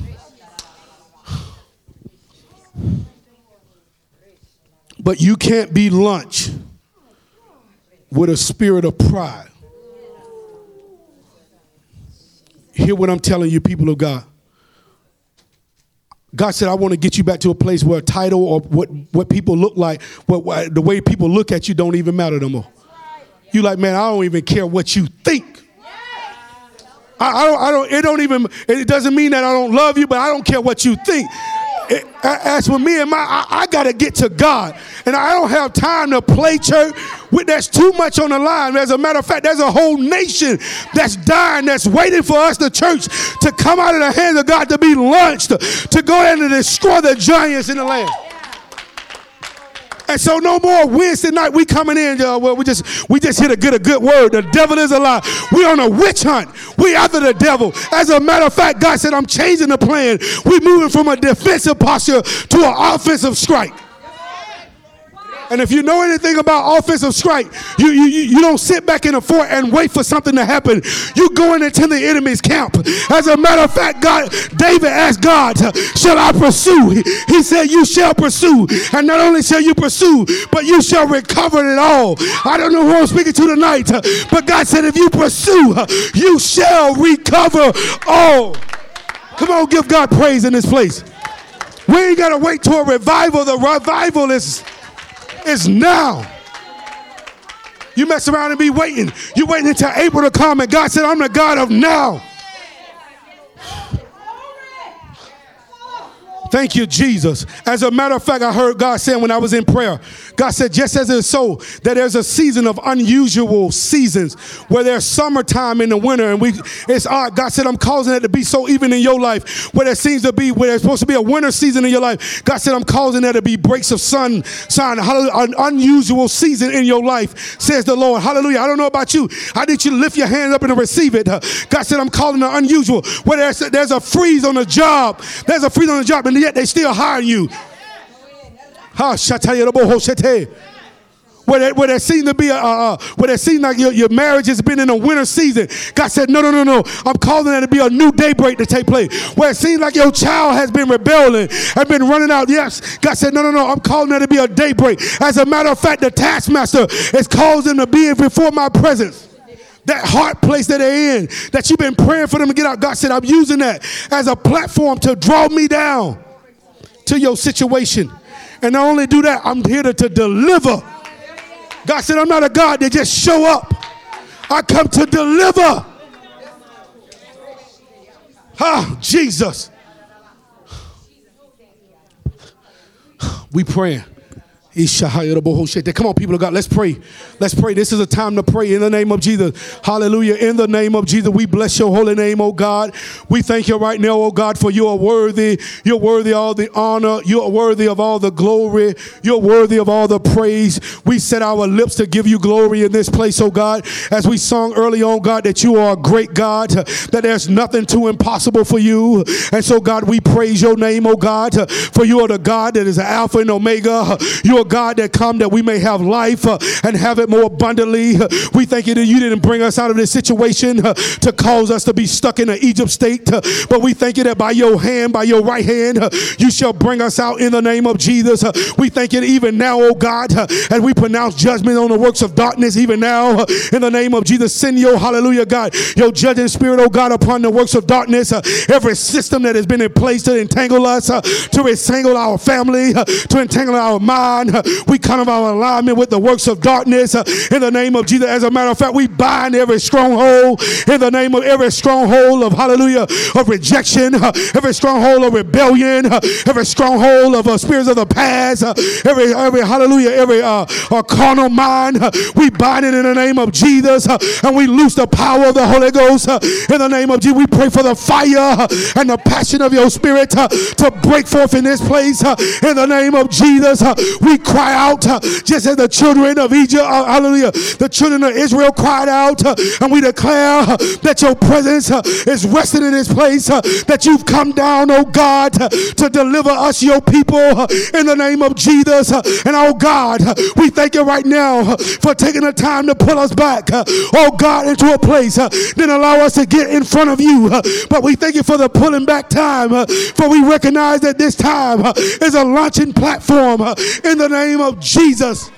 But you can't be lunch with a spirit of pride. Hear what I'm telling you, people of God. God said, I want to get you back to a place where a title or what, what people look like, what, what, the way people look at you don't even matter no more. You like, man, I don't even care what you think. I, I, don't, I don't, it don't even, it doesn't mean that I don't love you, but I don't care what you think. As for me and my, I, I got to get to God. And I don't have time to play church. With, there's too much on the line. As a matter of fact, there's a whole nation that's dying, that's waiting for us, the church, to come out of the hands of God, to be launched, to go in and destroy the giants in the land. And so no more Wednesday night we coming in, well, we just we just hit a good a good word. The devil is alive. We on a witch hunt. We after the devil. As a matter of fact, God said, I'm changing the plan. We moving from a defensive posture to an offensive strike. And if you know anything about offensive strike, you, you, you don't sit back in the fort and wait for something to happen. You go in into the enemy's camp. As a matter of fact, God, David asked God, Shall I pursue? He, he said, You shall pursue. And not only shall you pursue, but you shall recover it all. I don't know who I'm speaking to tonight, but God said, If you pursue, you shall recover all. Come on, give God praise in this place. We ain't got to wait till a revival. The revival is is now. You mess around and be waiting. You waiting until April to come, and God said, I'm the God of now. Thank you, Jesus. As a matter of fact, I heard God saying when I was in prayer, God said, just as it's so, that there's a season of unusual seasons where there's summertime in the winter, and we it's odd. God said, I'm causing it to be so even in your life, where there seems to be where there's supposed to be a winter season in your life. God said, I'm causing there to be breaks of sun, sun, an unusual season in your life, says the Lord. Hallelujah. I don't know about you. I need you to lift your hand up and receive it. God said, I'm calling it unusual. Where there's, there's a freeze on the job. There's a freeze on the job. And yet they still hire you. Shate. where there, where there seemed to be a, uh, where there seemed like your, your marriage has been in a winter season. God said, no, no, no, no. I'm calling there to be a new daybreak to take place. Where it seems like your child has been rebelling and been running out. Yes, God said, no, no, no. I'm calling there to be a daybreak. As a matter of fact, the taskmaster is causing to be before my presence that heart place that they're in, that you've been praying for them to get out. God said, I'm using that as a platform to draw me down to your situation. And not only do that, I'm here to, to deliver. God said, I'm not a God that just show up. I come to deliver. Ah, Jesus. We praying. Come on, people of God, let's pray. Let's pray. This is a time to pray in the name of Jesus. Hallelujah. In the name of Jesus, we bless your holy name, oh God. We thank you right now, oh God, for you are worthy. You're worthy of all the honor. You're worthy of all the glory. You're worthy of all the praise. We set our lips to give you glory in this place, oh God. As we sung early on, God, that you are a great God, that there's nothing too impossible for you. And so, God, we praise your name, oh God, for you are the God that is Alpha and Omega. You are God, that come that we may have life uh, and have it more abundantly. Uh, we thank you that you didn't bring us out of this situation uh, to cause us to be stuck in an Egypt state, uh, but we thank you that by your hand, by your right hand, uh, you shall bring us out in the name of Jesus. Uh, we thank you even now, oh God, as we pronounce judgment on the works of darkness, even now, in the name of Jesus. Send your hallelujah, God, your judging spirit, oh God, upon the works of darkness, every system that has been in place to entangle us, to entangle our family, to entangle our mind, we come of our alignment with the works of darkness uh, in the name of Jesus. As a matter of fact, we bind every stronghold in the name of every stronghold of hallelujah of rejection, uh, every stronghold of rebellion, uh, every stronghold of uh, spirits of the past, uh, every every hallelujah, every uh, uh carnal mind. we bind it in the name of Jesus and we loose the power of the Holy Ghost in the name of Jesus. We pray for the fire and the passion of your spirit to break forth in this place in the name of Jesus. We cry out uh, just as the children of Egypt, uh, hallelujah, the children of Israel cried out, uh, and we declare uh, that your presence uh, is resting in this place, uh, that you've come down, oh God, to deliver us, your people, in the name of Jesus. and oh God, we thank you right now for taking the time to pull us back, oh God, into a place, then allow us to get in front of you. but we thank you for the pulling back time, for we recognize that this time is a launching platform in the name of Jesus.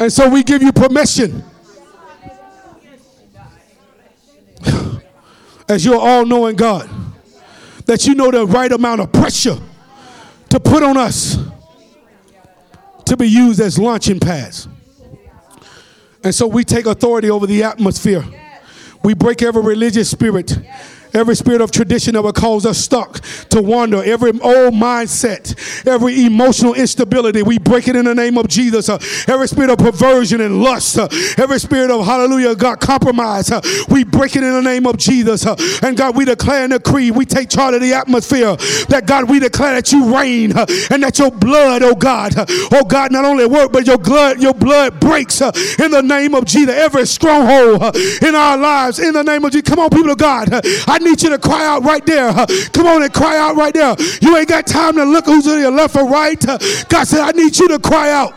And so we give you permission. As your all knowing God, that you know the right amount of pressure to put on us to be used as launching pads. And so we take authority over the atmosphere. We break every religious spirit Every spirit of tradition that would cause us stuck to wander, every old mindset, every emotional instability, we break it in the name of Jesus. Uh, every spirit of perversion and lust, uh, every spirit of hallelujah, God, compromise, uh, we break it in the name of Jesus. Uh, and God, we declare and decree, we take charge of the atmosphere that God, we declare that you reign uh, and that your blood, oh God, uh, oh God, not only work, but your blood, your blood breaks in the name of Jesus. Every stronghold in our lives, in the name of Jesus. Come on, people of God. I I need you to cry out right there. Come on and cry out right there. You ain't got time to look who's to your left or right. God said, I need you to cry out.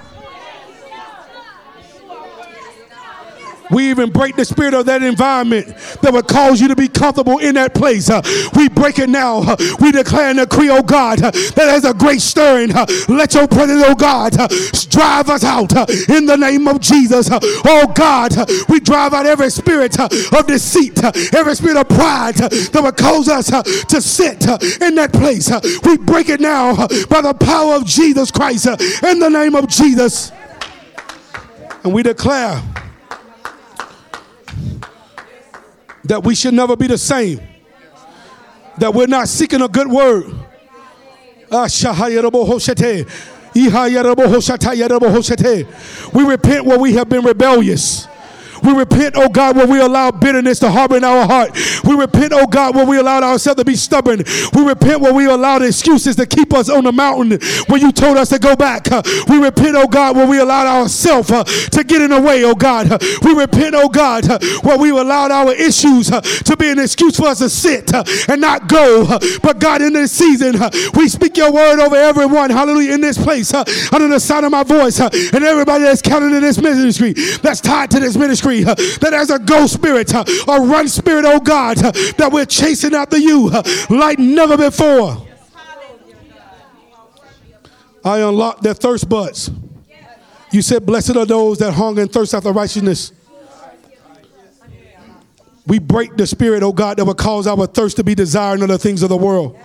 We even break the spirit of that environment that would cause you to be comfortable in that place. Uh, we break it now. Uh, we declare and decree, oh God, uh, that there's a great stirring. Uh, let your presence, oh God, uh, drive us out uh, in the name of Jesus. oh God, we drive out every spirit of deceit, every spirit of pride that would cause us to sit in that place. we break it now by the power of Jesus Christ in the name of Jesus. And we declare that we should never be the same, that we're not seeking a good word. Ah, we repent where we have been rebellious. We repent, oh God, when we allow bitterness to harbor in our heart. We repent, oh God, when we allowed ourselves to be stubborn. We repent when we allowed excuses to keep us on the mountain when you told us to go back. Uh, we repent, oh God, when we allowed ourselves uh, to get in the way, oh God. Uh, we repent, oh God, uh, when we allowed our issues uh, to be an excuse for us to sit uh, and not go. But God, in this season, we speak your word over everyone, hallelujah, in this place, under the sound of my voice, and everybody that's counted in this ministry, that's tied to this ministry Uh, that as a ghost spirit, uh, a run spirit, oh God, uh, that we're chasing after you like never before. I unlocked their thirst buds. You said, Blessed are those that hunger and thirst after righteousness. We break the spirit, oh God, that will cause our thirst to be desiring of the things of the world.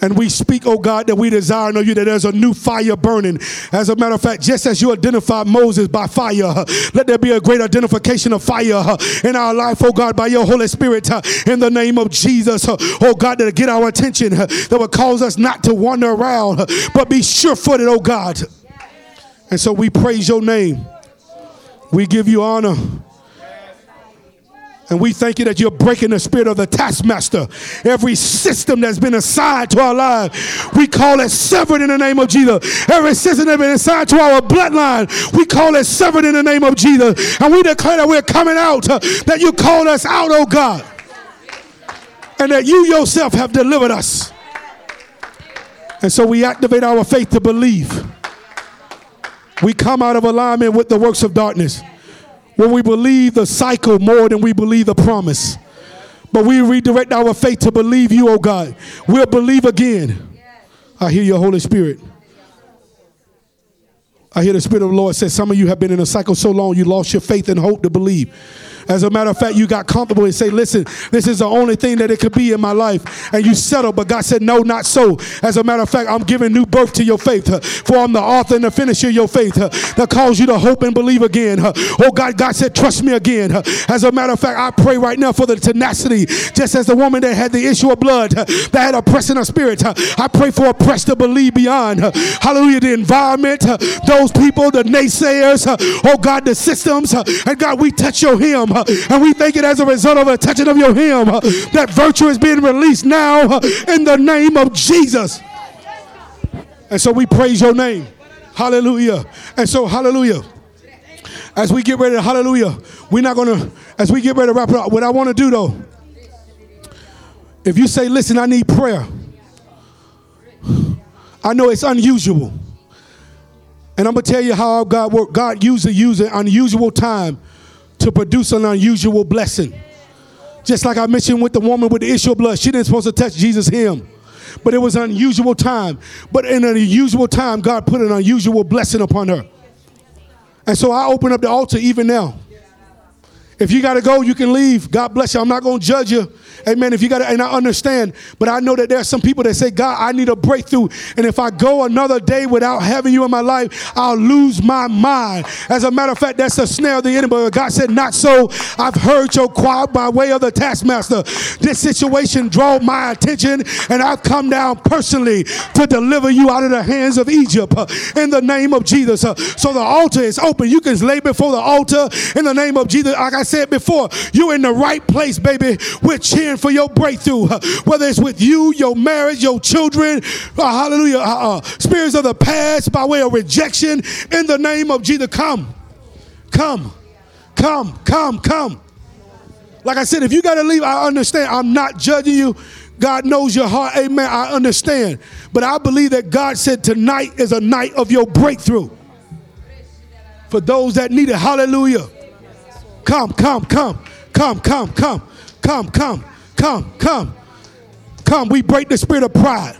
And we speak, oh God, that we desire know you that there's a new fire burning. As a matter of fact, just as you identified Moses by fire, let there be a great identification of fire in our life, oh God, by your Holy Spirit in the name of Jesus. Oh God, to get our attention, that will cause us not to wander around, but be sure footed, oh God. And so we praise your name. We give you honor. And we thank you that you're breaking the spirit of the taskmaster. Every system that's been assigned to our life, we call it severed in the name of Jesus. Every system that's been assigned to our bloodline, we call it severed in the name of Jesus. And we declare that we're coming out, uh, that you called us out, oh God. And that you yourself have delivered us. And so we activate our faith to believe. We come out of alignment with the works of darkness when we believe the cycle more than we believe the promise. But we redirect our faith to believe you, oh God. We'll believe again. I hear your Holy Spirit. I hear the Spirit of the Lord say, Some of you have been in a cycle so long you lost your faith and hope to believe. As a matter of fact, you got comfortable and say, listen, this is the only thing that it could be in my life. And you settled, but God said, no, not so. As a matter of fact, I'm giving new birth to your faith. For I'm the author and the finisher of your faith that calls you to hope and believe again. Oh God, God said, trust me again. As a matter of fact, I pray right now for the tenacity, just as the woman that had the issue of blood, that had a press in her spirit. I pray for a press to believe beyond. Hallelujah, the environment, those people, the naysayers, oh God, the systems. And God, we touch your hem and we thank it as a result of a touching of your hem. Uh, that virtue is being released now uh, in the name of Jesus. And so we praise your name. Hallelujah. And so, hallelujah. As we get ready to, hallelujah, we're not going to, as we get ready to wrap it up, what I want to do though, if you say, listen, I need prayer, I know it's unusual. And I'm going to tell you how God worked. God used to use unusual time to produce an unusual blessing. Just like I mentioned with the woman with the issue of blood, she didn't supposed to touch Jesus' him. But it was an unusual time. But in an unusual time, God put an unusual blessing upon her. And so I open up the altar even now. If you got to go, you can leave. God bless you. I'm not going to judge you. Amen. If you got to, and I understand, but I know that there are some people that say, God, I need a breakthrough. And if I go another day without having you in my life, I'll lose my mind. As a matter of fact, that's a snare of the enemy. But God said, Not so. I've heard your cry by way of the taskmaster. This situation drew my attention, and I've come down personally to deliver you out of the hands of Egypt uh, in the name of Jesus. Uh, so the altar is open. You can lay before the altar in the name of Jesus. Like I said before, you're in the right place, baby. We're cheering for your breakthrough, whether it's with you, your marriage, your children, uh, hallelujah, uh, uh, spirits of the past by way of rejection in the name of Jesus. Come, come, come, come, come. Like I said, if you got to leave, I understand. I'm not judging you. God knows your heart. Amen. I understand. But I believe that God said tonight is a night of your breakthrough. For those that need it, hallelujah. Come, come, come, come, come, come, come, come, come, come, come. We break the spirit of pride.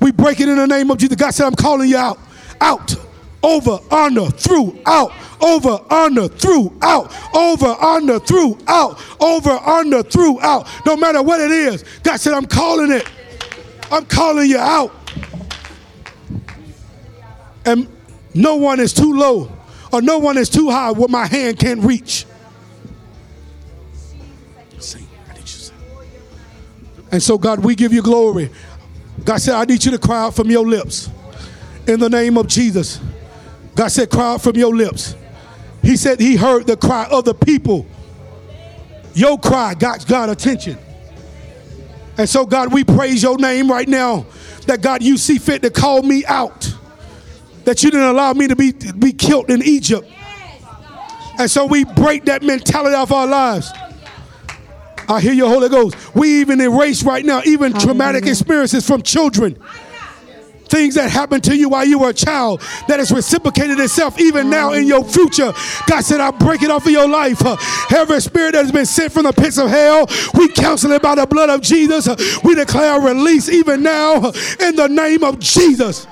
We break it in the name of Jesus. God said, I'm calling you out, out, over, under, through, out, over, under, through, out, over, under, through, out, over, under, through, out. No matter what it is, God said, I'm calling it. I'm calling you out. And no one is too low or no one is too high where my hand can't reach. And so, God, we give you glory. God said, I need you to cry out from your lips in the name of Jesus. God said, cry out from your lips. He said he heard the cry of the people. Your cry got God attention. And so, God, we praise your name right now that God, you see fit to call me out. That you didn't allow me to be, be killed in Egypt. And so we break that mentality off our lives. I hear your Holy Ghost. We even erase right now, even traumatic experiences from children. Things that happened to you while you were a child that has reciprocated itself even now in your future. God said, I'll break it off of your life. Every spirit that has been sent from the pits of hell, we counsel it by the blood of Jesus. We declare release even now in the name of Jesus.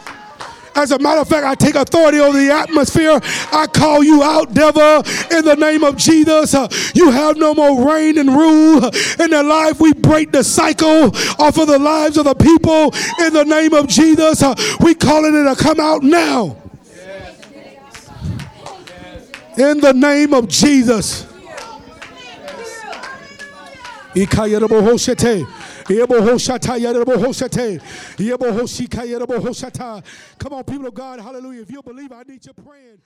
As a matter of fact, I take authority over the atmosphere. I call you out, devil, in the name of Jesus. Uh, you have no more reign and rule in their life. We break the cycle off of the lives of the people in the name of Jesus. Uh, we calling it to come out now. In the name of Jesus. Come on, people of God, hallelujah. If you believe, I need you praying.